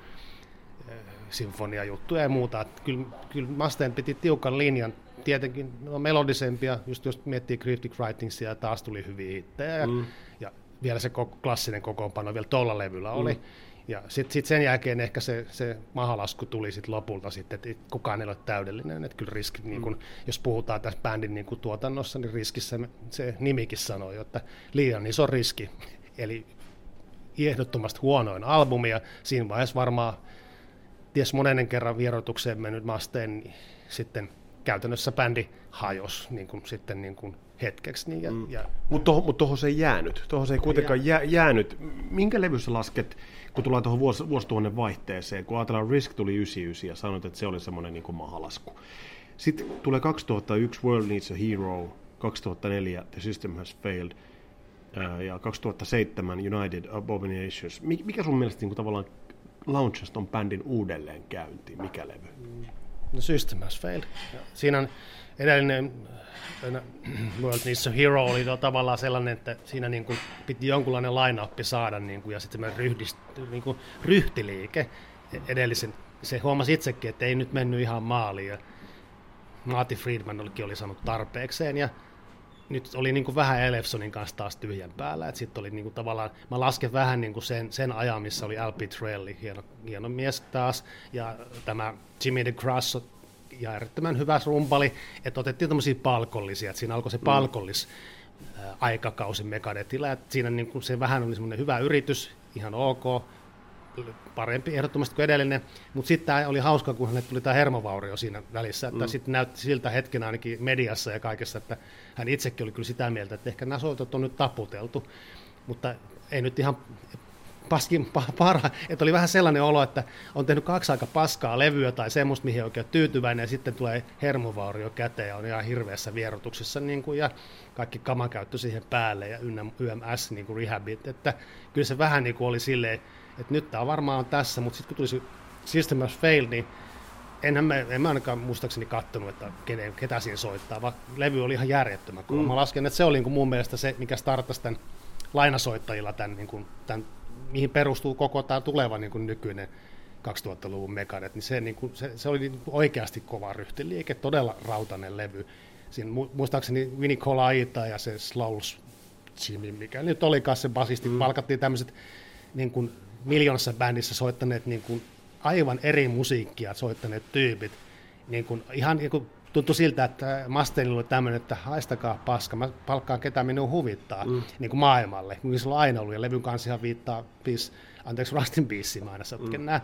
eh, sinfoniajuttuja ja muuta. Että kyllä, kyllä Masteen piti tiukan linjan, tietenkin no, melodisempia, just jos miettii Cryptic Writingsia, taas tuli hyviä hittejä, mm. ja, ja vielä se klassinen kokoonpano vielä tuolla levyllä oli. Mm ja sitten sit sen jälkeen ehkä se, se mahalasku tuli sit lopulta sitten, että kukaan ei ole täydellinen. Että kyllä riski, mm. niin kun, jos puhutaan tässä bändin niin kun tuotannossa, niin riskissä se nimikin sanoo, että liian iso riski. Eli ehdottomasti huonoin albumi ja siinä vaiheessa varmaan ties monennen kerran vierotukseen mennyt Masteen, niin sitten käytännössä bändi hajos niin kuin, sitten niin kuin hetkeksi. Niin, ja, mm. ja... Mutta tuohon mut se ei jäänyt. Tuohon se ei kuitenkaan jää, jäänyt. Minkä levyssä lasket kun tullaan tuohon vuos, vuosituhannen vaihteeseen, kun ajatellaan Risk tuli 99 ja sanoit, että se oli semmoinen niin mahalasku. Sitten tulee 2001 World Needs a Hero, 2004 The System Has Failed ja 2007 United Abominations. Mikä sun mielestä niin kuin, tavallaan launchasta on bändin uudelleenkäynti? Mikä levy? No System Has Failed. Siinä on edellinen World Needs a Hero oli tavallaan sellainen, että siinä niin kuin piti jonkunlainen line saada niin kuin, ja sitten semmoinen ryhdist, niin kuin ryhtiliike edellisen. Se huomasi itsekin, että ei nyt mennyt ihan maaliin. Ja Marty Friedman olikin oli saanut tarpeekseen ja nyt oli niin kuin vähän Elefsonin kanssa taas tyhjän päällä. että Sitten oli niin kuin tavallaan, mä lasken vähän niin kuin sen, sen ajan, missä oli Al Pitrelli, hieno, hieno mies taas, ja tämä Jimmy DeGrasso, ja äärettömän hyvä rumpali, että otettiin tämmöisiä palkollisia, että siinä alkoi se mm. palkollis aikakausi Megadethillä, että siinä niin kuin se vähän oli semmoinen hyvä yritys, ihan ok, parempi ehdottomasti kuin edellinen, mutta sitten oli hauska, kun hänelle tuli tämä hermovaurio siinä välissä, että mm. sitten näytti siltä hetken ainakin mediassa ja kaikessa, että hän itsekin oli kyllä sitä mieltä, että ehkä nämä soitot on nyt taputeltu, mutta ei nyt ihan paskin parha, että oli vähän sellainen olo, että on tehnyt kaksi aika paskaa levyä tai semmoista, mihin oikein tyytyväinen, ja sitten tulee hermovaurio käteen ja on ihan hirveässä vierotuksessa, niin kuin, ja kaikki kamakäyttö siihen päälle ja YMS niin kuin rehabit, että kyllä se vähän niin kuin oli silleen, että nyt tämä varmaan on tässä, mutta sitten kun tuli System of Fail, niin enhän mä, en mä ainakaan muistaakseni kattonut, että kenen, ketä siinä soittaa, vaan levy oli ihan järjettömän. Mm. Mä lasken, että se oli niin kuin mun mielestä se, mikä startasi tämän lainasoittajilla tämän, niin kuin, tämän mihin perustuu koko tämä tuleva niin kuin nykyinen 2000-luvun Megadeth, niin se, niin kuin, se, se oli niin oikeasti kova ryhtiliike, todella rautainen levy. Siinä muistaakseni Vinny Colaiita ja se Slowls Jimmy, mikä nyt olikaan se basisti, mm. palkattiin tämmöiset niin kuin miljoonassa bändissä soittaneet niin kuin aivan eri musiikkia soittaneet tyypit, niin kuin, ihan niin kuin tuntui siltä, että Mustangilla oli tämmöinen, että haistakaa paska, mä palkkaan ketä minun huvittaa mm. niin kuin maailmalle, kun se on aina ollut, ja levyn kanssa ihan viittaa, piis, anteeksi, Rustin biisiin aina mm. nämä,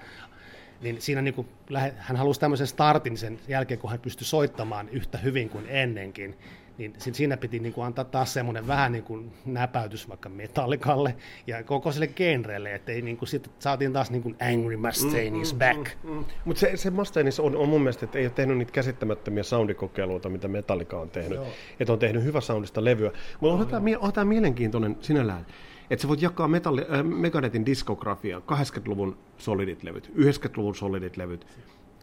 niin siinä niin kuin, hän halusi tämmöisen startin sen jälkeen, kun hän pystyi soittamaan yhtä hyvin kuin ennenkin, niin siinä piti niin kuin antaa taas semmoinen vähän niin kuin näpäytys vaikka metallikalle ja koko sille genrelle, että ei niin kuin sitten saatiin taas niin kuin Angry Mustaine is mm, back. Mm, mm, mm. Mutta se, se Mustaine on, on mun mielestä, että ei ole tehnyt niitä käsittämättömiä soundikokeiluita, mitä Metallica on tehnyt. Joo. Että on tehnyt hyvä soundista levyä. Mutta on, on, on tämä mielenkiintoinen sinällään, että sä voit jakaa metalli, äh, Megadethin diskografia 80-luvun solidit levyt, 90-luvun solidit levyt,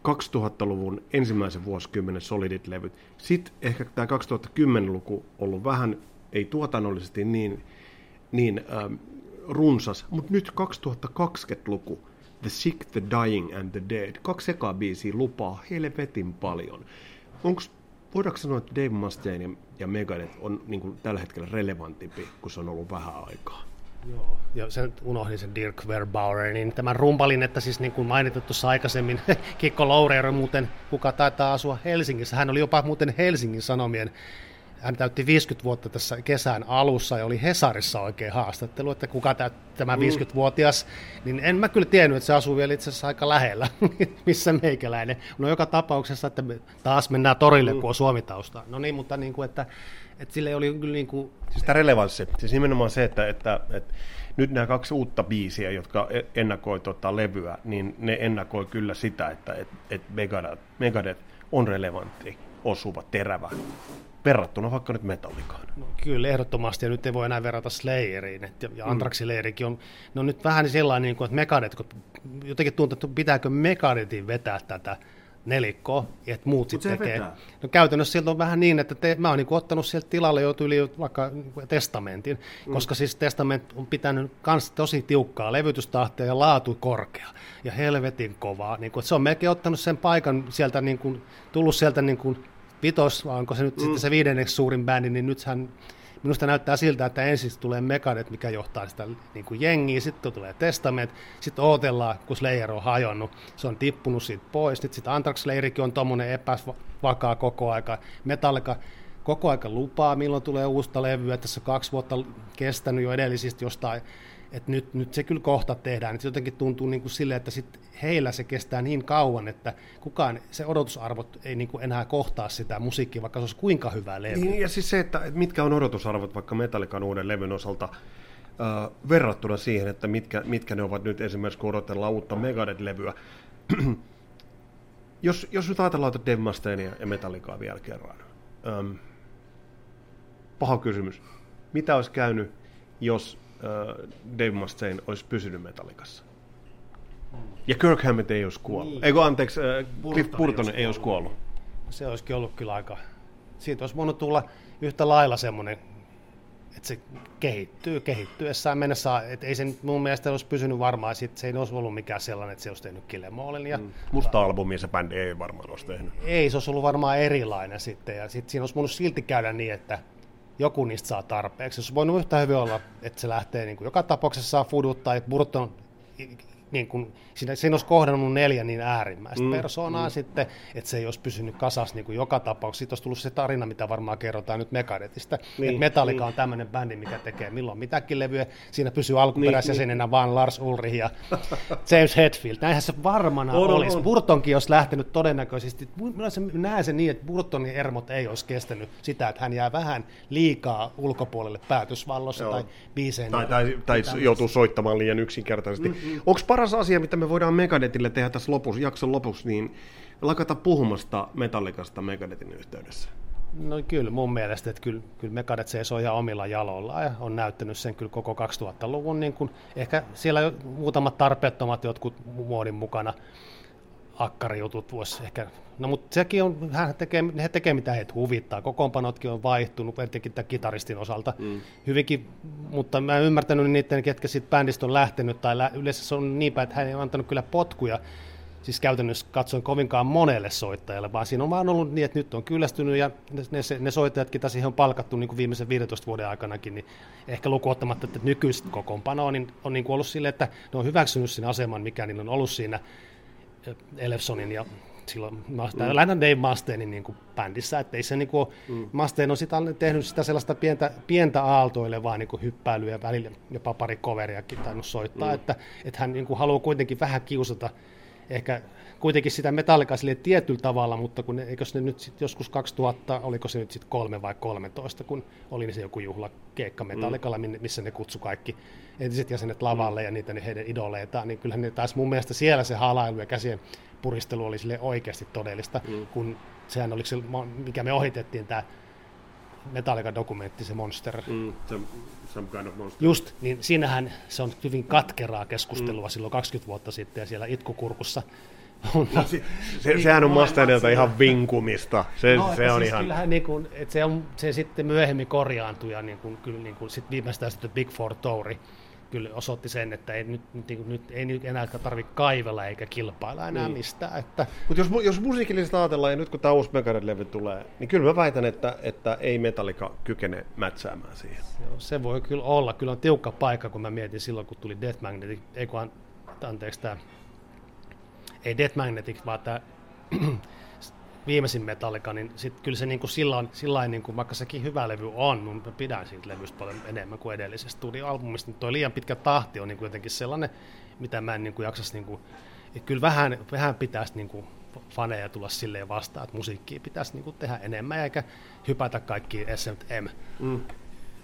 2000-luvun ensimmäisen vuosikymmenen solidit levyt. Sitten ehkä tämä 2010-luku ollut vähän, ei tuotannollisesti niin, niin ähm, runsas, mutta nyt 2020-luku, The Sick, The Dying and The Dead, kaksi ekaa biisiä lupaa helvetin paljon. Onks, voidaanko sanoa, että Dave Mustaine ja Megadeth on niin kuin, tällä hetkellä relevantimpi, kun se on ollut vähän aikaa? Joo, ja sen unohdin sen Dirk Verbauer, niin tämän rumpalin, että siis niin kuin mainittu tuossa aikaisemmin, Kikko Loureiro muuten, kuka taitaa asua Helsingissä, hän oli jopa muuten Helsingin Sanomien hän täytti 50 vuotta tässä kesän alussa ja oli Hesarissa oikein haastattelu, että kuka tämä 50-vuotias, mm. niin en mä kyllä tiennyt, että se asuu vielä itse asiassa aika lähellä, missä meikäläinen. No joka tapauksessa, että me taas mennään torille, mm. kun on Suomi-tausta. No niin, mutta niin kuin, että, että sille oli kyllä niin kuin... Siis tämä relevanssi, siis nimenomaan se, että, että, että nyt nämä kaksi uutta biisiä, jotka e- ennakoi tota levyä, niin ne ennakoi kyllä sitä, että et, et Megadeth, Megadeth on relevantti, osuva, terävä verrattuna vaikka nyt Metallicaan. No, kyllä, ehdottomasti, ja nyt ei voi enää verrata Slayeriin, et, ja Anthraxin leirikin on, no nyt vähän sellainen, niin kuin, että Megadeth, kun jotenkin tuntuu, että pitääkö Megadethin vetää tätä nelikkoa, että muut sitten tekee. Vetää. No käytännössä sieltä on vähän niin, että te, mä oon niin ottanut sieltä tilalle jo yli vaikka niinku testamentin, mm. koska siis testament on pitänyt kans tosi tiukkaa levytystahtia ja laatu korkea ja helvetin kovaa. Niin kuin, se on melkein ottanut sen paikan sieltä, niin kuin, tullut sieltä niin kuin vitos, vai onko se nyt mm. sitten se viidenneksi suurin bändi, niin nythän minusta näyttää siltä, että ensin tulee Megadeth, mikä johtaa sitä niin kuin jengiä, sitten tulee Testament, sitten odotellaan, kun Slayer on hajonnut, se on tippunut siitä pois, nyt sitten Anthrax Slayerikin on tuommoinen epävakaa koko aika, Metallica koko aika lupaa, milloin tulee uusta levyä, tässä on kaksi vuotta kestänyt jo edellisistä jostain että nyt, nyt se kyllä kohta tehdään. Että jotenkin tuntuu niin kuin silleen, että sit heillä se kestää niin kauan, että kukaan, se odotusarvot ei niin kuin enää kohtaa sitä musiikkia, vaikka se olisi kuinka hyvää levy. Niin, ja siis se, että, että mitkä on odotusarvot vaikka Metallican uuden levyn osalta, äh, verrattuna siihen, että mitkä, mitkä ne ovat nyt esimerkiksi, kun odotellaan uutta Megadeth-levyä. jos, jos nyt ajatellaan että Dave Mustaineia ja Metallicaa vielä kerran. Ähm, paha kysymys. Mitä olisi käynyt, jos äh, Dave Mustaine olisi pysynyt Metallicassa. Ja Kirk Hammett ei olisi kuollut. Niin. Eikö anteeksi, äh, Cliff Burton ei olisi kuollut. Se olisikin ollut kyllä aika... Siitä olisi voinut tulla yhtä lailla semmoinen että se kehittyy kehittyessään mennessä, että ei se mun mielestä olisi pysynyt varmaan, sit se ei olisi ollut mikään sellainen, että se olisi tehnyt Killemallin. Ja, mm. Musta albumia se bändi ei varmaan olisi tehnyt. Ei, se olisi ollut varmaan erilainen sitten, ja sitten siinä olisi voinut silti käydä niin, että joku niistä saa tarpeeksi. Se voinut yhtä hyvin olla, että se lähtee niin kuin joka tapauksessa saa fudut tai Burton niin kuin, siinä, siinä olisi kohdannut neljä niin äärimmäistä mm, persoonaa mm. sitten, että se ei olisi pysynyt kasas niin kuin joka tapauksessa. Sitten olisi tullut se tarina, mitä varmaan kerrotaan nyt Megadetista. Niin, että Metallica niin. on tämmöinen bändi, mikä tekee milloin mitäkin levyä. Siinä pysyy alkuperäisjäsenenä niin, vaan Lars Ulrich ja James Hetfield. Näinhän se varmana on, olisi. On. Burtonkin olisi lähtenyt todennäköisesti. Näen sen niin, että Burtonin ermot ei olisi kestänyt sitä, että hän jää vähän liikaa ulkopuolelle päätösvallossa Joo. tai biiseen. Tai, tai, tai, tai joutuu soittamaan liian yksinkertaisesti. Mm-hmm. Onko paras asia, mitä me voidaan Megadetille tehdä tässä lopussa, jakson lopussa, niin lakata puhumasta Metallikasta Megadetin yhteydessä? No kyllä mun mielestä, että kyllä, kyllä Megadeth seisoo ihan omilla jaloillaan ja on näyttänyt sen kyllä koko 2000-luvun. Niin kuin, ehkä siellä muutamat tarpeettomat jotkut muodin mukana akkarijutut voisi ehkä, no mutta sekin on, hän tekee, he tekee mitä heitä huvittaa, kokoonpanotkin on vaihtunut, etenkin tämän kitaristin osalta. Mm. hyvinkin, mutta mä en ymmärtänyt niiden, ketkä siitä bändistä on lähtenyt, tai lä- yleensä se on niin päin, että hän ei antanut kyllä potkuja, siis käytännössä katsoin kovinkaan monelle soittajalle, vaan siinä on vaan ollut niin, että nyt on kyllästynyt ja ne, ne, ne soittajat, ketä siihen on palkattu niin kuin viimeisen 15 vuoden aikanakin, niin ehkä lukuottamatta, että nykyistä kokoonpanoa, niin on niin kuin ollut silleen, että ne on hyväksynyt sen aseman, mikä niin on ollut siinä Elefsonin ja silloin mm. lähinnä Dave Mustainin niin kuin bändissä, että ei se niin kuin, mm. Mustaine on sitä, tehnyt sitä sellaista pientä, pientä aaltoilevaa niin kuin hyppäilyä välillä jopa pari coveriakin tainnut soittaa, mm. että, että hän niin kuin haluaa kuitenkin vähän kiusata ehkä kuitenkin sitä Metallica sille tietyllä tavalla, mutta kun eikö ne nyt sit joskus 2000, oliko se nyt sitten kolme vai 13, kun oli se joku juhlakeikka Metallicalla, mm. missä ne kutsu kaikki entiset jäsenet lavalle mm. ja niitä niin heidän idoleitaan, niin kyllähän ne taas mun mielestä siellä se halailu ja käsien puristelu oli sille oikeasti todellista, mm. kun sehän oli se, mikä me ohitettiin tämä Metallica-dokumentti, se Monster. Mm, some, some kind of monster. Just, niin siinähän se on hyvin katkeraa keskustelua mm. silloin 20 vuotta sitten ja siellä itkukurkussa on. No, se, se, sehän on Mustangilta ihan vinkumista. Se, no, se on siis ihan... Kyllähän niin kuin, että se, on, se sitten myöhemmin korjaantui ja niin kuin, kyllä niin kuin, sit viimeistään sitten Big Four Touri kyllä osoitti sen, että ei nyt, nyt, nyt ei nyt enää tarvitse kaivella eikä kilpailla enää niin. mistään. Että... Mutta jos, jos musiikillisesti ajatellaan, ja nyt kun tämä uusi Megadeth-levy tulee, niin kyllä mä väitän, että, että ei Metallica kykene mätsäämään siihen. Joo, se voi kyllä olla. Kyllä on tiukka paikka, kun mä mietin silloin, kun tuli Death Magnetic, ei kun, anteeksi tämä, ei Death Magnetic, vaan tämä viimeisin Metallica, niin sit kyllä se niinku sillä, sillä niinku, vaikka sekin hyvä levy on, niin mä pidän siitä levystä paljon enemmän kuin edellisestä studioalbumista. Niin toi liian pitkä tahti on niinku jotenkin sellainen, mitä mä en niinku jaksas, niinku, että kyllä vähän, vähän pitäisi niinku faneja tulla silleen vastaan, että musiikkia pitäisi niinku tehdä enemmän eikä hypätä kaikki SM mm.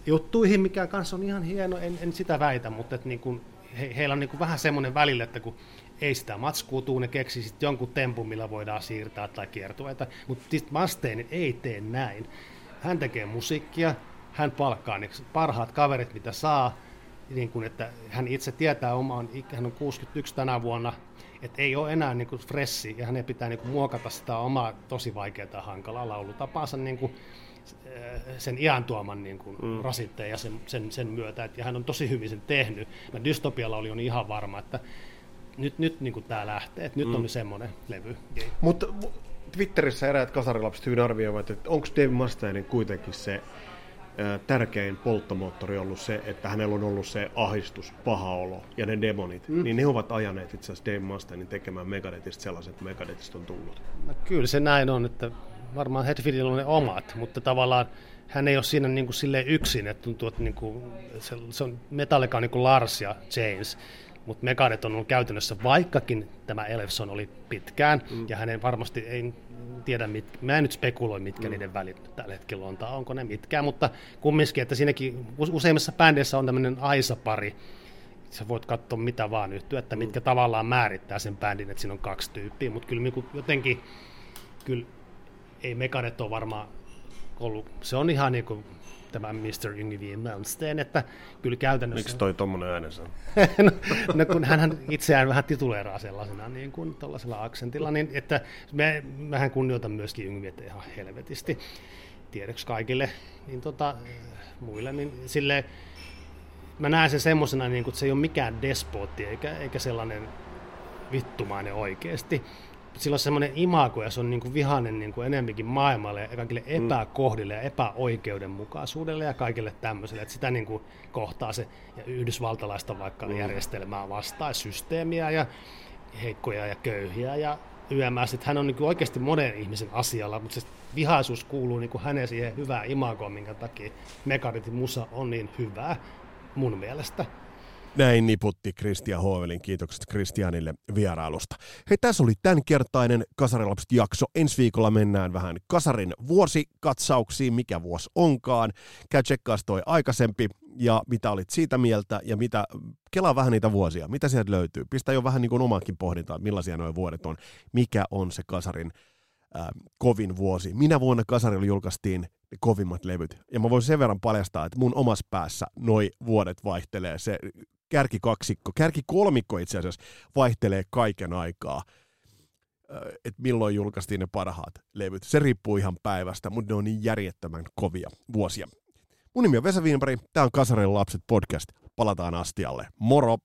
juttuihin, mikä kanssa on ihan hieno, en, en sitä väitä, mutta että niinku, he, heillä on niinku vähän semmoinen välillä, että kun ei sitä matskua tuu, ne keksi sitten jonkun tempun, millä voidaan siirtää tai kiertueita, mutta Mustaine ei tee näin. Hän tekee musiikkia, hän palkkaa ne parhaat kaverit, mitä saa, niin kuin, että hän itse tietää omaan, hän on 61 tänä vuonna, että ei ole enää niin kuin fressi, ja hänen pitää niin kuin muokata sitä omaa tosi vaikeaa ja hankalaa laulutapaansa niin kuin, eh, sen iän tuoman niin kuin, mm. rasitteen ja sen, sen, sen myötä, että, ja hän on tosi hyvin sen tehnyt. Mä Dystopialla oli on ihan varma, että nyt, nyt niin tämä lähtee, että nyt mm. on semmoinen levy. Mutta Twitterissä eräät kasarilapset hyvin arvioivat, että onko Dave Mustaine kuitenkin se tärkein polttomoottori ollut se, että hänellä on ollut se ahistus, paha olo ja ne demonit, mm. niin ne ovat ajaneet itse asiassa Dave Mustainin tekemään Megadethista sellaiset, että Megadethista on tullut. No, kyllä se näin on, että varmaan Hetfieldillä on ne omat, mutta tavallaan hän ei ole siinä niin kuin silleen yksin, että tuntuu, että niin kuin, se, se on Metallica niin kuin Lars ja James, mutta Megadeth on ollut käytännössä, vaikkakin tämä Elefson oli pitkään, mm. ja hänen varmasti ei tiedä, mit, mä en nyt spekuloi, mitkä mm. niiden välit tällä hetkellä on, tai onko ne mitkään, mutta kumminkin, että siinäkin useimmissa bändeissä on tämmöinen aisapari, sä voit katsoa mitä vaan yhtyä, että mm. mitkä tavallaan määrittää sen bändin, että siinä on kaksi tyyppiä, mutta kyllä niinku jotenkin, kyllä ei Megadeth ole varmaan ollut, se on ihan niin kuin tämä Mr. Yngvi Malmsteen, että kyllä käytännössä... Miksi toi tuommoinen äänensä? no, no, kun hän itseään vähän tituleeraa sellaisena niin kuin tuollaisella aksentilla, niin että me, mähän kunnioitan myöskin Yngviä ihan helvetisti. tiedoksi kaikille, niin tota, muille, niin sille mä näen sen semmosena, niin kuin, että se ei ole mikään despotti eikä, eikä sellainen vittumainen oikeasti. Sillä on semmoinen imago ja se on niin kuin vihainen niin kuin enemminkin maailmalle ja kaikille mm. epäkohdille ja epäoikeudenmukaisuudelle ja kaikille tämmöiselle. Että sitä niin kuin kohtaa se ja yhdysvaltalaista vaikka mm. järjestelmää vastaan, systeemiä ja heikkoja ja köyhiä ja YMS, että hän on niin kuin oikeasti monen ihmisen asialla, mutta se vihaisuus kuuluu niin kuin hänen siihen hyvään imagoon, minkä takia Megaritin musa on niin hyvää mun mielestä. Näin niputti Kristian Hovelin. Kiitokset Kristianille vierailusta. Hei, tässä oli tämänkertainen Kasarilapset jakso. Ensi viikolla mennään vähän Kasarin vuosikatsauksiin, mikä vuosi onkaan. Käy tsekkaas toi aikaisempi ja mitä olit siitä mieltä ja mitä, kelaa vähän niitä vuosia, mitä sieltä löytyy. Pistä jo vähän niin kuin omakin pohdintaan, millaisia nuo vuodet on, mikä on se Kasarin äh, kovin vuosi. Minä vuonna Kasarilla julkaistiin ne kovimmat levyt. Ja mä voin sen verran paljastaa, että mun omassa päässä noi vuodet vaihtelee. Se kärkikaksikko, kärkikolmikko itse asiassa vaihtelee kaiken aikaa että milloin julkaistiin ne parhaat levyt. Se riippuu ihan päivästä, mutta ne on niin järjettömän kovia vuosia. Mun nimi on Vesa Wienberg, tämä on Kasaren lapset podcast. Palataan astialle. Moro!